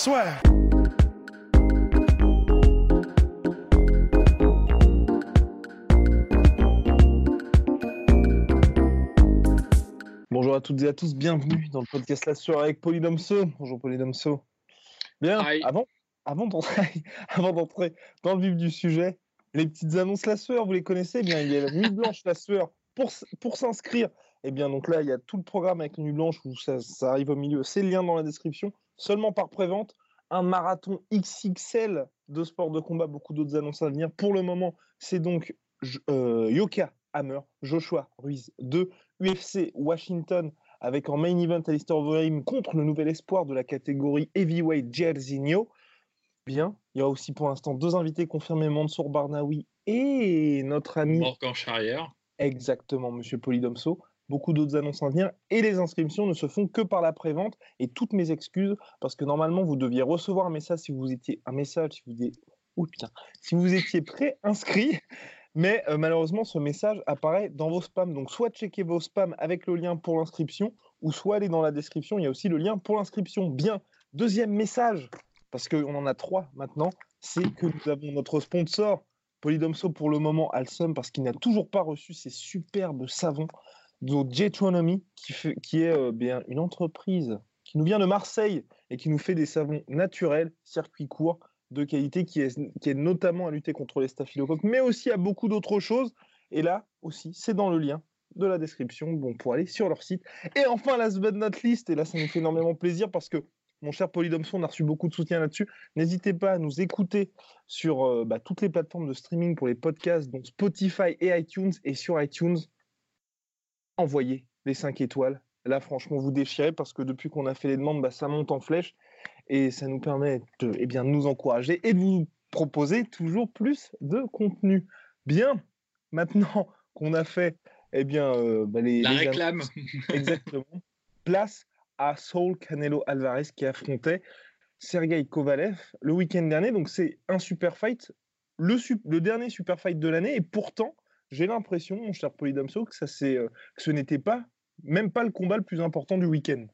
Swear. Bonjour à toutes et à tous, bienvenue dans le podcast La Sueur avec Polydomso. Bonjour Polydomso. Bien, avant, avant d'entrer, avant d'entrer dans le vif du sujet, les petites annonces La Sueur, vous les connaissez bien, il y a la nuit blanche La Sueur pour, pour s'inscrire. Et eh bien donc là, il y a tout le programme avec la nuit blanche où ça, ça arrive au milieu, c'est le lien dans la description, seulement par prévente un marathon XXL de sport de combat, beaucoup d'autres annonces à venir. Pour le moment, c'est donc euh, Yoka Hammer, Joshua Ruiz de UFC Washington avec en main event Alistair Overeem contre le nouvel espoir de la catégorie heavyweight Jairzinho. Bien, il y a aussi pour l'instant deux invités confirmés, Mansour Barnaoui et notre ami Morgan Charrière. Exactement, Monsieur Polydomso beaucoup d'autres annonces à venir et les inscriptions ne se font que par la prévente et toutes mes excuses parce que normalement vous deviez recevoir un message si vous étiez un message si vous étiez si vous étiez pré-inscrit. Mais euh, malheureusement ce message apparaît dans vos spams. Donc soit checkez vos spams avec le lien pour l'inscription ou soit allez dans la description il y a aussi le lien pour l'inscription. Bien. Deuxième message parce qu'on en a trois maintenant c'est que nous avons notre sponsor Polydomso pour le moment Alsum parce qu'il n'a toujours pas reçu ses superbes savons Jetronomy, qui, qui est euh, bien une entreprise qui nous vient de Marseille et qui nous fait des savons naturels, circuits courts, de qualité, qui est, qui est notamment à lutter contre les staphylocoques, mais aussi à beaucoup d'autres choses. Et là aussi, c'est dans le lien de la description bon, pour aller sur leur site. Et enfin, last but not least, et là, ça nous fait énormément plaisir parce que mon cher Polydomson, on a reçu beaucoup de soutien là-dessus. N'hésitez pas à nous écouter sur euh, bah, toutes les plateformes de streaming pour les podcasts, donc Spotify et iTunes. Et sur iTunes, envoyez les 5 étoiles. Là, franchement, vous déchirez parce que depuis qu'on a fait les demandes, bah, ça monte en flèche et ça nous permet de, eh bien, nous encourager et de vous proposer toujours plus de contenu. Bien, maintenant qu'on a fait eh bien, euh, bah, les, La réclame. exactement. Place à Saul Canelo Alvarez qui affrontait Sergei Kovalev le week-end dernier. Donc, c'est un super fight, le, le dernier super fight de l'année. Et pourtant, j'ai l'impression, mon cher Polydamso, que, ça, euh, que ce n'était pas, même pas le combat le plus important du week-end.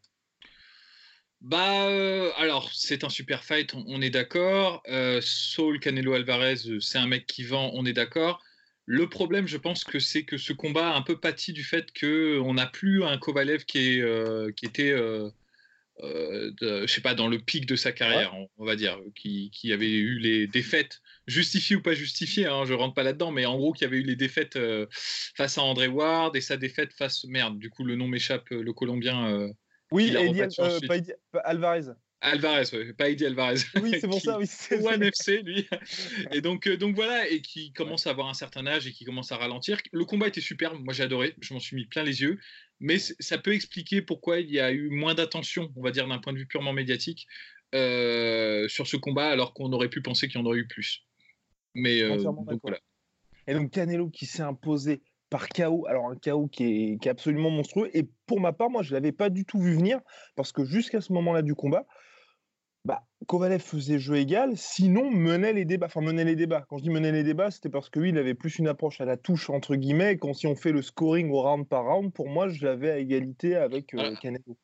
Bah, euh, alors, c'est un super fight, on, est d'accord. Euh, Saul Canelo Alvarez, c'est un mec qui vend, on est d'accord. Le problème, je pense que c'est que ce combat a un peu pâti du fait qu'on n'a plus un Kovalev qui, est, qui était, je sais pas, dans le pic de sa carrière, on, va dire, qui, qui, avait eu les défaites justifié ou pas justifié, hein, je rentre pas là-dedans, mais en gros, qu'il y avait eu les défaites euh, face à André Ward et sa défaite face. Merde, du coup, le nom m'échappe, euh, le Colombien. Euh, oui, Eddie, Alvarez. Alvarez, pas Eddie Alvarez. Oui, c'est pour ça, oui. One FC, lui. Et donc, donc voilà, et qui commence à avoir un certain âge et qui commence à ralentir. Le combat était superbe, moi j'ai adoré, je m'en suis mis plein les yeux. Mais ça peut expliquer pourquoi il y a eu moins d'attention, on va dire d'un point de vue purement médiatique, sur ce combat, alors qu'on aurait pu penser qu'il y en aurait eu plus. Mais euh, donc, voilà. Et donc Canelo qui s'est imposé par KO, alors un KO qui est, qui est, absolument monstrueux. Et pour ma part, moi, je ne l'avais pas du tout vu venir, parce que jusqu'à ce moment-là du combat, bah, Kovalev faisait jeu égal, sinon menait les débats. Enfin, menait les débats. Quand je dis menait les débats, c'était parce que lui, il avait plus une approche à la touche, entre guillemets. Quand si on fait le scoring au round par round, pour moi, je l'avais à égalité avec euh, Canelo.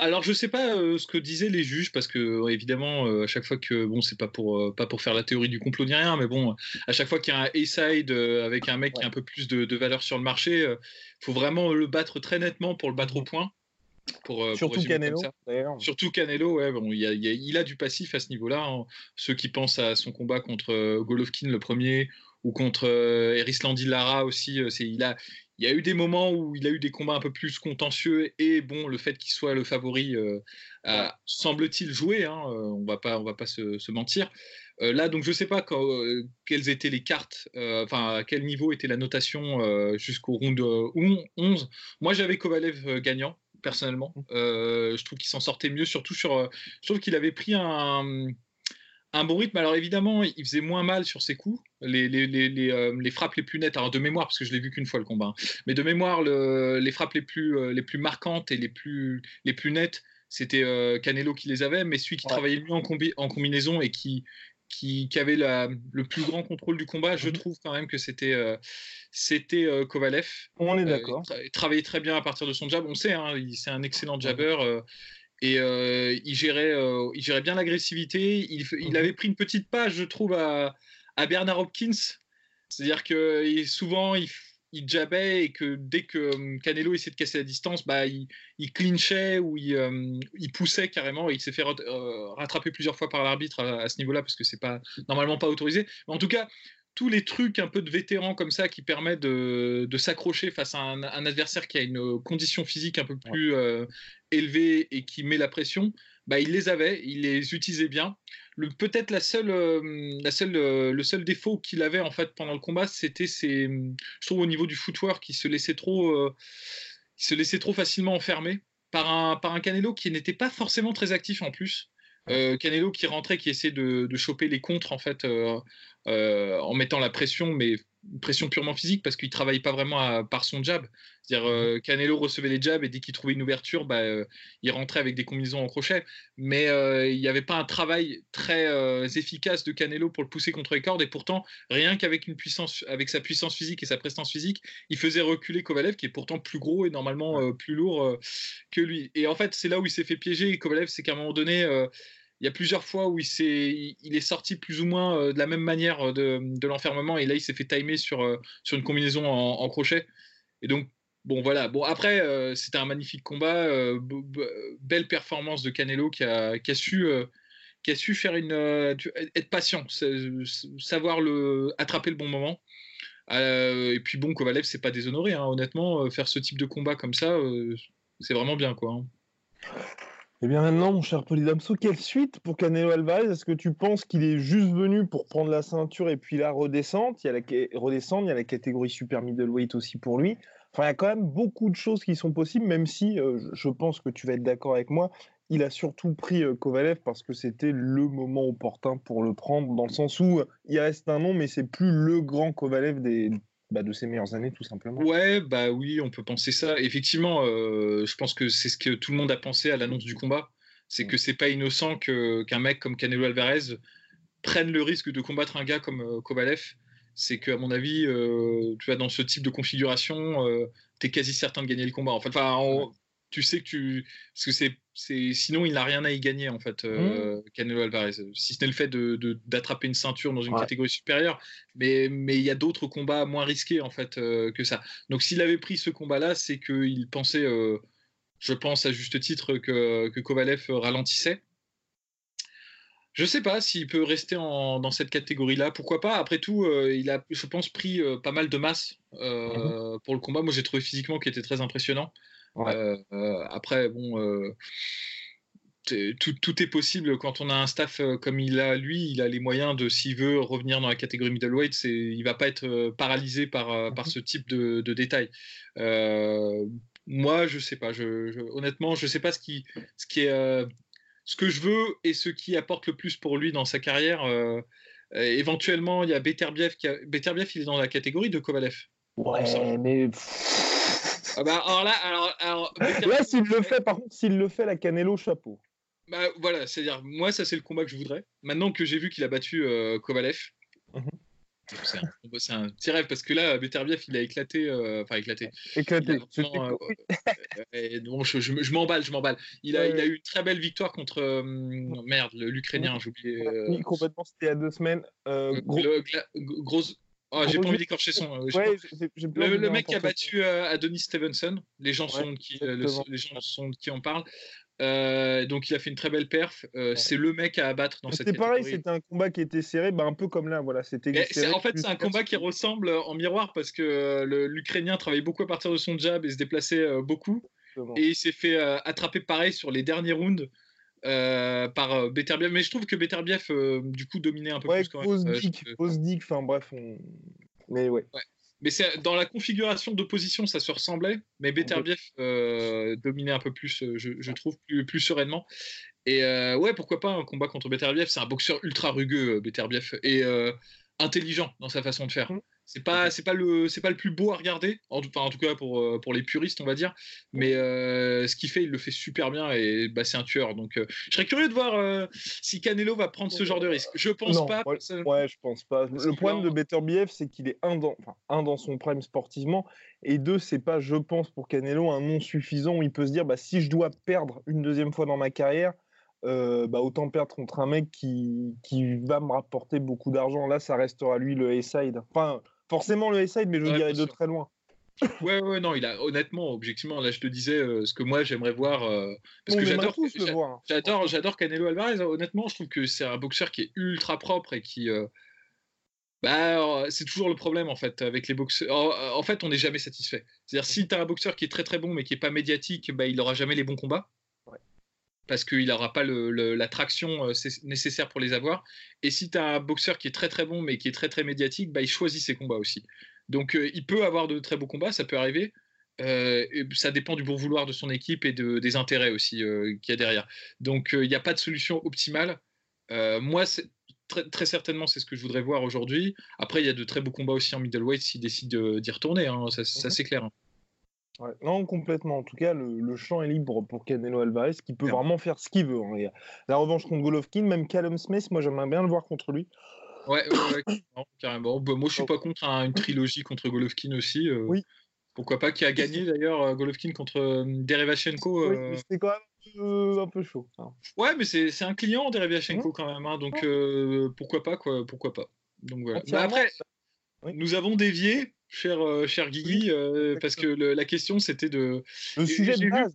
Alors je sais pas euh, ce que disaient les juges parce que euh, évidemment euh, à chaque fois que bon c'est pas pour pas pour faire la théorie du complot ni rien mais bon à chaque fois qu'il y a un A-side avec un mec qui a un peu plus de, valeur sur le marché faut vraiment le battre très nettement pour le battre au point. Pour, Surtout Canelo. Surtout Canelo, ouais, bon, il, a, il, a, du passif à ce niveau-là. Hein. Ceux qui pensent à son combat contre Golovkin le premier ou contre Erislandy Lara aussi, c'est il a il y a eu des moments où il a eu des combats un peu plus contentieux et bon, le fait qu'il soit le favori euh, semble-t-il jouer. Hein, euh, on va pas, on va pas se, mentir. Euh, là, donc je sais pas quelles étaient les cartes, enfin à quel niveau était la notation jusqu'au round 11. Moi, j'avais Kovalev gagnant personnellement. Mmh. je trouve qu'il s'en sortait mieux, surtout sur. je trouve qu'il avait pris un un bon rythme. Alors évidemment, il faisait moins mal sur ses coups. Les, les, euh, frappes les plus nettes, alors de mémoire, parce que je l'ai vu qu'une fois le combat, hein. mais de mémoire, les frappes les plus, euh, les plus marquantes et les plus, les plus nettes, c'était euh, Canelo qui les avait, mais celui qui travaillait le mieux en, en, combinaison et qui, qui, avait le plus grand contrôle du combat, je mhm. trouve quand même que c'était c'était Kovalev. On est d'accord. il travaillait très bien à partir de son jab. On sait, hein, c'est un excellent jabber et il, gérait, il gérait bien l'agressivité. Il, il, mhm. avait pris une petite page, je trouve, à, à Bernard Hopkins. C'est-à-dire que souvent, il, il jabait et que dès que Canelo essayait de casser la distance, bah, il, il clinchait ou il, il, poussait carrément. Et il s'est fait rattraper plusieurs fois par l'arbitre à, ce niveau-là parce que c'est pas normalement pas autorisé. Mais en tout cas, tous les trucs un peu de vétérans comme ça qui permettent de, de s'accrocher face à un, adversaire qui a une condition physique un peu plus euh, élevée et qui met la pression, bah, il les avait, il les utilisait bien. Peut-être la seule, euh, la seule, euh, le seul défaut qu'il avait en fait pendant le combat, c'était ses, je trouve au niveau du footwork, qui se laissait trop, se laissait trop facilement enfermer par un, par un Canelo qui n'était pas forcément très actif en plus. Canelo qui rentrait, qui essayait de, de, choper les contres en fait euh, en mettant la pression, mais une pression purement physique parce qu'il travaille pas vraiment par son jab. C'est-à-dire mhm. euh, Canelo recevait les jabs et dès qu'il trouvait une ouverture, bah, euh, il rentrait avec des combinaisons en crochet. Mais il n'y avait pas un travail très efficace de Canelo pour le pousser contre les cordes. Et pourtant, rien qu'avec une puissance, avec sa puissance physique et sa prestance physique, il faisait reculer Kovalev, qui est pourtant plus gros et normalement plus lourd que lui. Et en fait, c'est là où il s'est fait piéger. Kovalev, c'est qu'à un moment donné il y a plusieurs fois où il, est, sorti plus ou moins euh, de la même manière de, de l'enfermement et là il s'est fait timer sur, euh, sur une combinaison en, crochet. Et donc, bon voilà. Bon, après, euh, c'était un magnifique combat, belle performance de Canelo qui a, qui a su. qui a su faire une être patient, savoir le attraper le bon moment. et puis bon, Kovalev, c'est pas déshonoré, hein. honnêtement, faire ce type de combat comme ça, c'est vraiment bien quoi. Hein. Eh bien maintenant, mon cher Polydamso, quelle suite pour Canelo Alvarez? Est-ce que tu penses qu'il est juste venu pour prendre la ceinture et puis la redescendre? Il y a la, redescendre, il y a la catégorie super middleweight aussi pour lui. Enfin, il y a quand même beaucoup de choses qui sont possibles, même si euh, je pense que tu vas être d'accord avec moi. Il a surtout pris euh, Kovalev parce que c'était le moment opportun pour le prendre, dans le sens où il reste un nom, mais c'est plus le grand Kovalev des, bah, de ses meilleures années, tout simplement. Ouais, bah oui, on peut penser ça. Effectivement, euh, je pense que c'est ce que tout le monde a pensé à l'annonce du combat. C'est mm. que c'est pas innocent qu'un mec comme Canelo Alvarez prenne le risque de combattre un gars comme euh, Kovalev. C'est qu'à mon avis, euh, tu vois, dans ce type de configuration, tu es quasi certain de gagner le combat. En enfin, tu sais que tu. Parce que c'est. Sinon, il n'a rien à y gagner, en fait, euh, mmh. Canelo Alvarez. Si ce n'est le fait d'attraper de, une ceinture dans une catégorie supérieure. Mais il y a d'autres combats moins risqués, en fait, euh, que ça. Donc, s'il avait pris ce combat-là, c'est qu'il pensait, euh, je pense à juste titre, que, que Kovalev ralentissait. Je ne sais pas s'il peut rester dans cette catégorie-là. Pourquoi pas? Après tout, il a, je pense, pris pas mal de masse mmh pour le combat. Moi, j'ai trouvé physiquement qu'il était très impressionnant. Euh, euh, après, bon euh, tout, tout, est possible quand on a un staff comme il a lui, il a les moyens de s'il veut revenir dans la catégorie middleweight, c'est il va pas être paralysé par, par mhm. ce type de, de détails. moi, je sais pas. Je, honnêtement, je sais pas ce qui, ce qui est, ce que je veux et ce qui apporte le plus pour lui dans sa carrière. éventuellement, il y a Beterbiev qui a... Beterbiev, il est dans la catégorie de Kovalev. Ouais, mais ah bah, alors là, alors, alors là s'il le fait, par contre, s'il le fait, la Canelo, chapeau. Bah voilà, c'est-à-dire, moi, ça c'est le combat que je voudrais. Maintenant que j'ai vu qu'il a battu euh, Kovalev, mhm. c'est un, un, petit rêve parce que là, Beterbiev, il a éclaté, euh, enfin éclaté. Éclaté. Euh, bon, je, je, m'emballe, je m'emballe. Il a, il a eu une très belle victoire contre merde, l'Ukrainien, j'ai oublié. Oui, complètement. C'était il y a deux semaines. Gros... grosse Oh, j'ai pas envie d'écorcher son. Euh, le, mec qui a battu euh, Adonis Stevenson, les gens, sont, qui, euh, les gens sont qui en parlent. donc il a fait une très belle perf. C'est le mec à abattre dans cette C'était pareil, c'était un combat qui était serré, bah, un peu comme là. Voilà, c'était. En fait, c'est un combat qui ressemble en miroir parce que l'Ukrainien travaillait beaucoup à partir de son jab et se déplaçait beaucoup. Et il s'est fait attraper pareil sur les derniers rounds. Euh, par euh, Beterbiev. Mais je trouve que Beterbiev, euh, du coup, dominait un peu plus quand même. enfin bref. Mais ouais. Mais dans la configuration d'opposition, ça se ressemblait, mais Beterbiev dominait un peu plus, je, trouve, plus, plus, sereinement. Et ouais, pourquoi pas un combat contre Beterbiev C'est un boxeur ultra rugueux, Beterbiev, et intelligent dans sa façon de faire. Mmh. C'est pas, c'est pas le, c'est pas le plus beau à regarder. En tout, en tout cas pour euh, pour les puristes, on va dire. Mais euh, ce qu'il fait, il le fait super bien et bah, c'est un tueur. Donc, euh, je serais curieux de voir si Canelo va prendre ce genre de risque. Je pense pas. Ouais, je pense pas. Le problème de Better BF, c'est qu'il est un dans, enfin, un dans son prime sportivement et deux, c'est pas, je pense, pour Canelo un nom suffisant où il peut se dire, bah si je dois perdre une deuxième fois dans ma carrière. bah, autant perdre contre un mec qui, qui va me rapporter beaucoup d'argent. Là, ça restera lui le A-side. Enfin, forcément le side, mais je dirais de très loin. Ouais, ouais, non, il a honnêtement, objectivement, là je te disais euh, ce que moi j'aimerais voir. Euh, parce que j'adore, hein. j'adore, j'adore Canelo Alvarez. Honnêtement, je trouve que c'est un boxeur qui est ultra propre et qui. Euh, bah, c'est toujours le problème en fait avec les boxeurs. En, fait, on n'est jamais satisfait. C'est-à-dire, si tu as un boxeur qui est très très bon mais qui est pas médiatique, bah, il n'aura jamais les bons combats. Parce qu'il n'aura pas le, la traction nécessaire pour les avoir. Et si tu as un boxeur qui est très très bon mais qui est très très médiatique, bah, il choisit ses combats aussi. Donc euh, il peut avoir de très beaux combats, ça peut arriver. Euh, ça dépend du bon vouloir de son équipe et de, des intérêts aussi euh, qu'il y a derrière. Donc il n'y a pas de solution optimale. moi, très, très, certainement, c'est ce que je voudrais voir aujourd'hui. Après, il y a de très beaux combats aussi en middleweight s'il décide d'y retourner, hein, ça, mhm. c'est clair. Hein. Non, complètement. En tout cas, le, champ est libre pour Canelo Alvarez, qui peut vraiment faire ce qu'il veut. Hein. La revanche contre Golovkin, même Callum Smith, moi j'aimerais bien le voir contre lui. Ouais, carrément. Bah, moi, je suis pas contre une trilogie contre Golovkin aussi. Euh, oui. Pourquoi pas Qui a gagné d'ailleurs euh, Golovkin contre euh, Derevachenko oui, C'était quand même un peu chaud. Ouais, mais c'est un client Derevachenko mmh. quand même. Hein, donc pourquoi pas quoi Pourquoi pas Donc voilà. Bah, après, nous avons dévié, cher, cher Guigui, parce que la question c'était de. Le sujet de base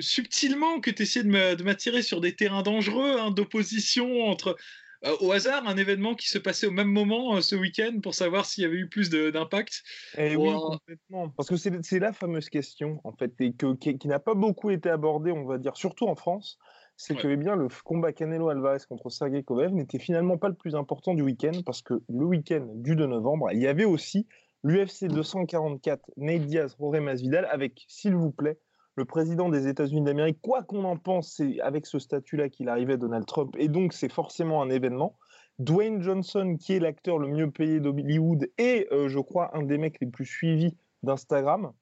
subtilement que tu essayais de m'attirer sur des terrains dangereux, hein, d'opposition entre euh, au hasard un événement qui se passait au même moment euh, ce week-end pour savoir s'il y avait eu plus d'impact eh oui, complètement. Parce que c'est la fameuse question, en fait, et que, qui, n'a pas beaucoup été abordée, on va dire, surtout en France. C'est que eh bien, le combat Canelo Alvarez contre Sergei Kovev n'était finalement pas le plus important du week-end, parce que le week-end du 2 novembre, il y avait aussi l'UFC 244 Nate Diaz, Jorge Masvidal, avec, s'il vous plaît, le président des États-Unis d'Amérique, quoi qu'on en pense, c'est avec ce statut-là qu'il arrivait Donald Trump, et donc c'est forcément un événement. Dwayne Johnson, qui est l'acteur le mieux payé d'Hollywood et euh, je crois un des mecs les plus suivis d'Instagram,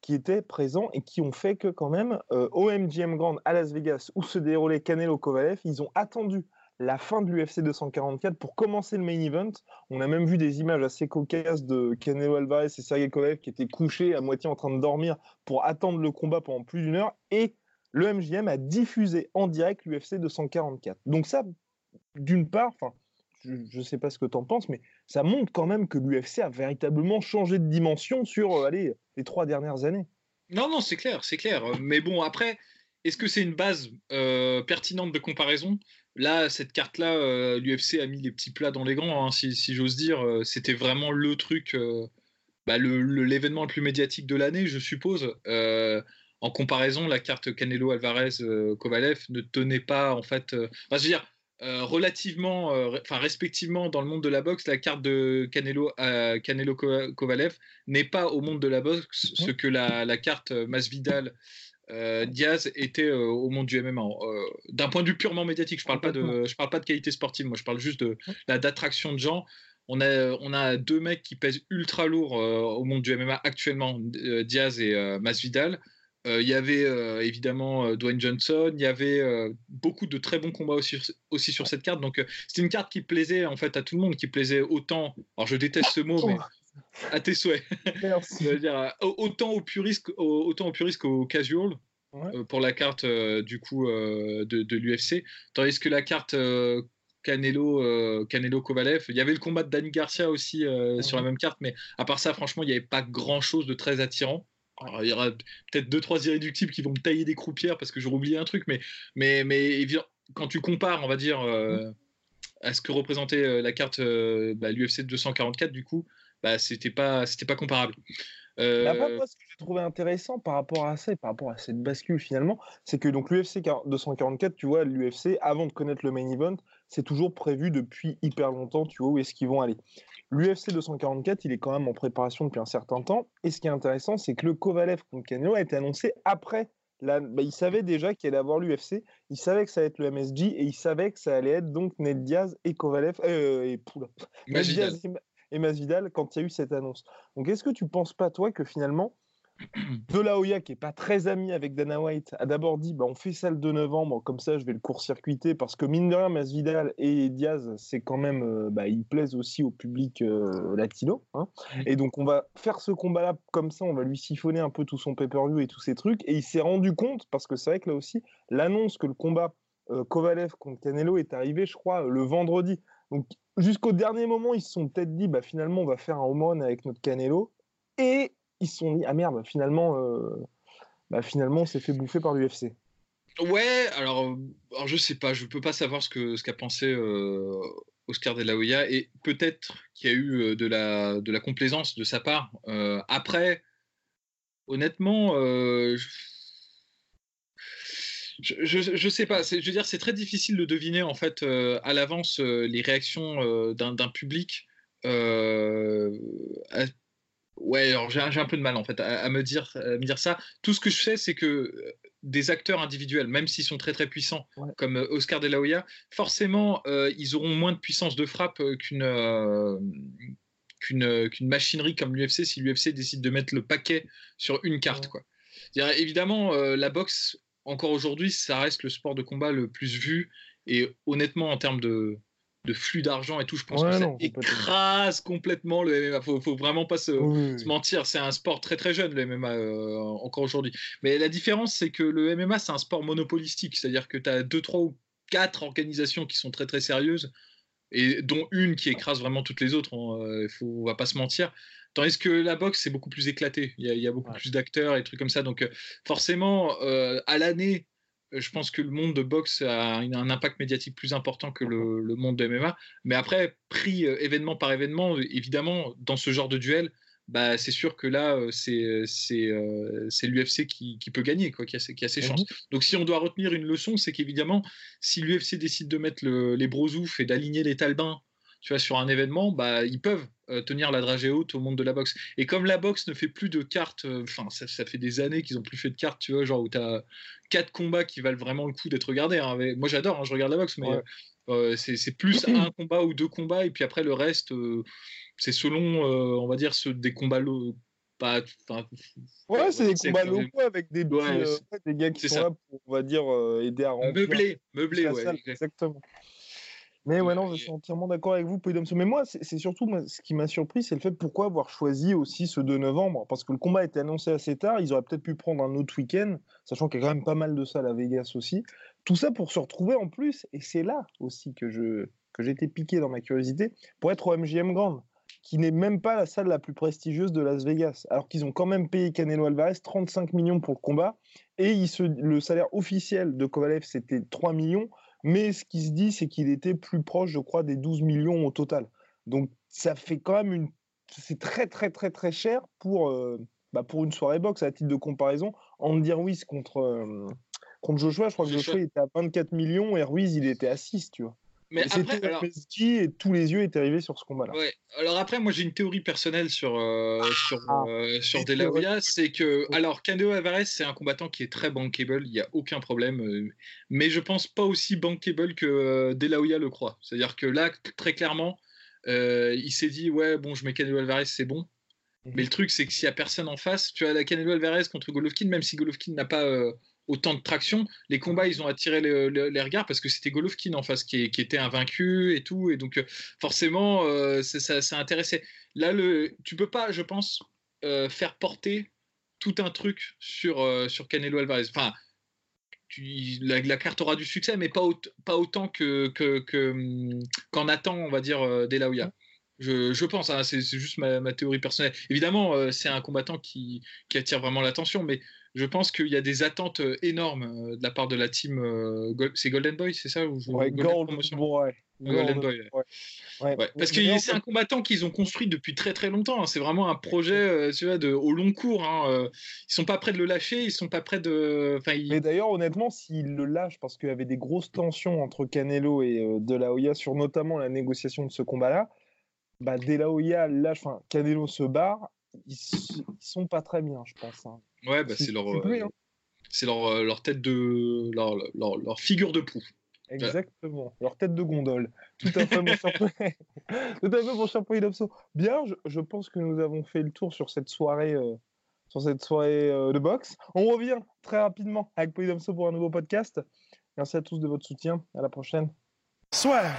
qui étaient présents et qui ont fait que quand même euh, OMGM Grand à Las Vegas, où se déroulait Canelo Kovalev, ils ont attendu la fin de l'UFC 244 pour commencer le main event. On a même vu des images assez cocasses de Canelo Alvarez et Sergey Kovalev qui étaient couchés à moitié en train de dormir pour attendre le combat pendant plus d'une heure. Et le MGM a diffusé en direct l'UFC 244. Donc ça, d'une part, je ne sais pas ce que tu en penses, mais ça montre quand même que l'UFC a véritablement changé de dimension sur euh, allez, les trois dernières années. Non, non, c'est clair, c'est clair. Mais bon, après, est-ce que c'est une base euh, pertinente de comparaison? Là, cette carte-là, euh, l'UFC a mis les petits plats dans les grands, hein, si, j'ose dire. Euh, c'était vraiment le truc, bah, l'événement le, plus médiatique de l'année, je suppose. en comparaison, la carte Canelo Alvarez-Kovalev ne tenait pas, en fait. Enfin, je veux dire, relativement, enfin respectivement dans le monde de la boxe, la carte de Canelo, Canelo Kovalev n'est pas au monde de la boxe ce que la, la carte Masvidal euh, Diaz était euh, au monde du MMA. Euh, d'un point de vue purement médiatique, je parle pas de, je parle pas de qualité sportive. Moi, je parle juste de d'attraction de gens. On a, on a deux mecs qui pèsent ultra lourd au monde du MMA actuellement, Diaz et Masvidal. Il y avait évidemment Dwayne Johnson, il y avait beaucoup de très bons combats aussi, aussi sur cette carte. Donc c'était une carte qui plaisait en fait à tout le monde, qui plaisait autant. Alors je déteste ce mot, mais à tes souhaits. dire, autant au puristes, autant au puristes qu'au casual. Euh, pour la carte euh, du coup euh, de, de l'UFC, tandis que la carte Canelo, Canelo Kovalev, il y avait le combat de Danny Garcia aussi sur la même carte, mais à part ça, franchement, il n'y avait pas grand chose de très attirant. il y aura peut-être deux trois irréductibles qui vont me tailler des croupières parce que j'aurais oublié un truc, mais mais mais quand tu compares, on va dire à ce que représentait la carte bah, l'UFC 244 du coup, bah, c'était pas, c'était pas comparable. Euh... moi, ce que j'ai trouvé intéressant par rapport à ça et par rapport à cette bascule finalement, c'est que donc l'UFC 244, tu vois, l'UFC, avant de connaître le main event, c'est toujours prévu depuis hyper longtemps, tu vois, où est-ce qu'ils vont aller. L'UFC 244, il est quand même en préparation depuis un certain temps. Et ce qui est intéressant, c'est que le Kovalev contre Canelo a été annoncé après. La... Bah, il savait déjà qu'il allait avoir l'UFC, il savait que ça allait être le MSG et il savait que ça allait être donc Ned Diaz et Kovalev euh, et Poula. et Masvidal quand il y a eu cette annonce. Donc est-ce que tu penses pas toi que finalement De La Hoya, qui est pas très ami avec Dana White, a d'abord dit bah, on fait ça le 2 novembre, comme ça je vais le court-circuiter, parce que mine de rien, Masvidal et Diaz, c'est quand même, euh, bah, ils plaisent aussi au public euh, latino. Hein. Et donc on va faire ce combat-là comme ça, on va lui siphonner un peu tout son pay-per-view et tous ces trucs. Et il s'est rendu compte, parce que c'est vrai que là aussi, l'annonce que le combat euh, Kovalev contre Canelo est arrivé, je crois, le vendredi. Donc jusqu'au dernier moment, ils se sont peut-être dit bah, finalement, on va faire un home run avec notre Canelo. Et ils se sont dit ah merde finalement euh, bah, finalement on s'est fait bouffer par l'UFC. Ouais, alors, alors je sais pas, je peux pas savoir ce que ce qu'a pensé euh, Oscar De La Hoya et peut-être qu'il y a eu euh, de la de la complaisance de sa part. après, honnêtement, je, je, sais pas. Je veux dire, c'est très difficile de deviner en fait à l'avance les réactions d'un public. Ouais, alors j'ai un peu de mal en fait à, me, dire, me dire ça. Tout ce que je sais, c'est que euh, des acteurs individuels, même s'ils sont très très puissants, comme euh, Oscar De La Hoya, forcément, euh, ils auront moins de puissance de frappe qu'une qu'une machinerie comme l'UFC si l'UFC décide de mettre le paquet sur une carte. Quoi. Évidemment, la boxe, encore aujourd'hui, ça reste le sport de combat le plus vu. Et honnêtement, en termes de, de flux d'argent et tout, je pense que ça écrase complètement le MMA. Faut, faut vraiment pas se, mentir. C'est un sport très très jeune le MMA euh, encore aujourd'hui. Mais la différence, c'est que le MMA, c'est un sport monopolistique, c'est-à-dire que tu as deux, trois ou quatre organisations qui sont très très sérieuses et dont une qui écrase vraiment toutes les autres. On, hein, euh, ne va pas se mentir. Tandis que la boxe, c'est beaucoup plus éclaté. Il y a, beaucoup plus d'acteurs et trucs comme ça. Donc, euh, forcément, à l'année, je pense que le monde de boxe a un impact médiatique plus important que le, monde de MMA. Mais après, pris euh, événement par événement, évidemment, dans ce genre de duel, bah, c'est sûr que là, euh, c'est euh, l'UFC qui, qui, peut gagner, quoi, qui, a, qui a ses mhm. chances. Donc si on doit retenir une leçon, c'est qu'évidemment, si l'UFC décide de mettre les brosoufs et d'aligner les talbins tu vois, sur un événement, bah, ils peuvent euh, tenir la dragée haute au monde de la boxe. Et comme la boxe ne fait plus de cartes, euh, enfin, ça, fait des années qu'ils n'ont plus fait de cartes, tu vois, genre où tu as quatre combats qui valent vraiment le coup d'être regardés. Hein. moi, j'adore, hein, je regarde la boxe, mais euh, c'est plus un combat ou deux combats, et puis après, le reste, c'est selon, on va dire, ceux des combats pas. Ouais, c'est des combats locaux avec des, des gars qui sont là pour, on va dire, aider à remplir. Meubler, meubler, ouais. exactement. Mais ouais, non, je suis entièrement d'accord avec vous, Polydomso. Mais moi, c'est surtout ce qui m'a surpris, c'est le fait pourquoi avoir choisi aussi ce 2 novembre. Parce que le combat a été annoncé assez tard, ils auraient peut-être pu prendre un autre week-end, sachant qu'il y a quand même pas mal de salles à Vegas aussi. Tout ça pour se retrouver en plus, et c'est là aussi que je que j'étais piqué dans ma curiosité, pour être au MGM Grand, qui n'est même pas la salle la plus prestigieuse de Las Vegas, alors qu'ils ont quand même payé Canelo Alvarez 35 millions pour le combat, et il se, le salaire officiel de Kovalev, c'était 3 millions. Mais ce qui se dit, c'est qu'il était plus proche, je crois, des 12 millions au total. Donc ça fait quand même une. C'est très, très, très, très cher pour, euh, bah, pour une soirée boxe. À titre de comparaison, Andy Ruiz contre, euh, contre Joshua, je crois que Joshua était à 24 millions et Ruiz, il était à 6, tu vois. Mais après, alors... et tous les yeux étaient arrivés sur ce combat-là. Ouais. Alors après, moi j'ai une théorie personnelle sur euh, sur ah, euh, sur La Hoya, c'est que alors Canelo Alvarez c'est un combattant qui est très bankable, il y a aucun problème, euh, mais je pense pas aussi bankable que De La Hoya le croit. C'est-à-dire que là, très clairement, il s'est dit ouais bon, je mets Canelo Alvarez, c'est bon. Mhm. Mais le truc, c'est que s'il n'y a personne en face, tu as la Canelo Alvarez contre Golovkin, même si Golovkin n'a pas autant de traction. Les combats, ils ont attiré les regards parce que c'était Golovkin en face qui, était invaincu et tout. Et donc, euh, forcément, euh, ça, ça, intéressait. Là, le, tu peux pas, je pense, euh, faire porter tout un truc sur, sur Canelo Alvarez. Enfin, la, carte aura du succès, mais pas, autant que, qu'en attend, on va dire, De Je, pense, hein, c'est, juste ma, théorie personnelle. Évidemment, c'est un combattant qui, qui attire vraiment l'attention, mais je pense qu'il y a des attentes euh, énormes euh, de la part de la team. Euh, c'est Golden Boy, c'est ça ou ouais, Golden, Boy. Golden Boy. Ouais. Parce que c'est un combattant qu'ils ont construit depuis très très longtemps. Hein. C'est vraiment un projet tu vois, de, au long cours. Hein. Ils sont pas prêts de le lâcher, ils sont pas prêts de. Mais d'ailleurs, honnêtement, s'ils le lâchent, parce qu'il y avait des grosses tensions entre Canelo et De La Hoya sur notamment la négociation de ce combat-là, bah, De La Hoya lâche, enfin, Canelo se barre, ils, ils sont pas très bien, je pense. Hein. Ouais, bah, c'est leur, euh, hein. c'est leur, euh, leur, tête de. Leur, leur, leur, figure de proue. Exactement. Leur tête de gondole. Tout à fait, mon cher Tout à fait, mon cher Bien, je, pense que nous avons fait le tour sur cette soirée, euh, sur cette soirée euh, de boxe. On revient très rapidement avec Polydomso pour un nouveau podcast. Merci à tous de votre soutien. À la prochaine. Soit.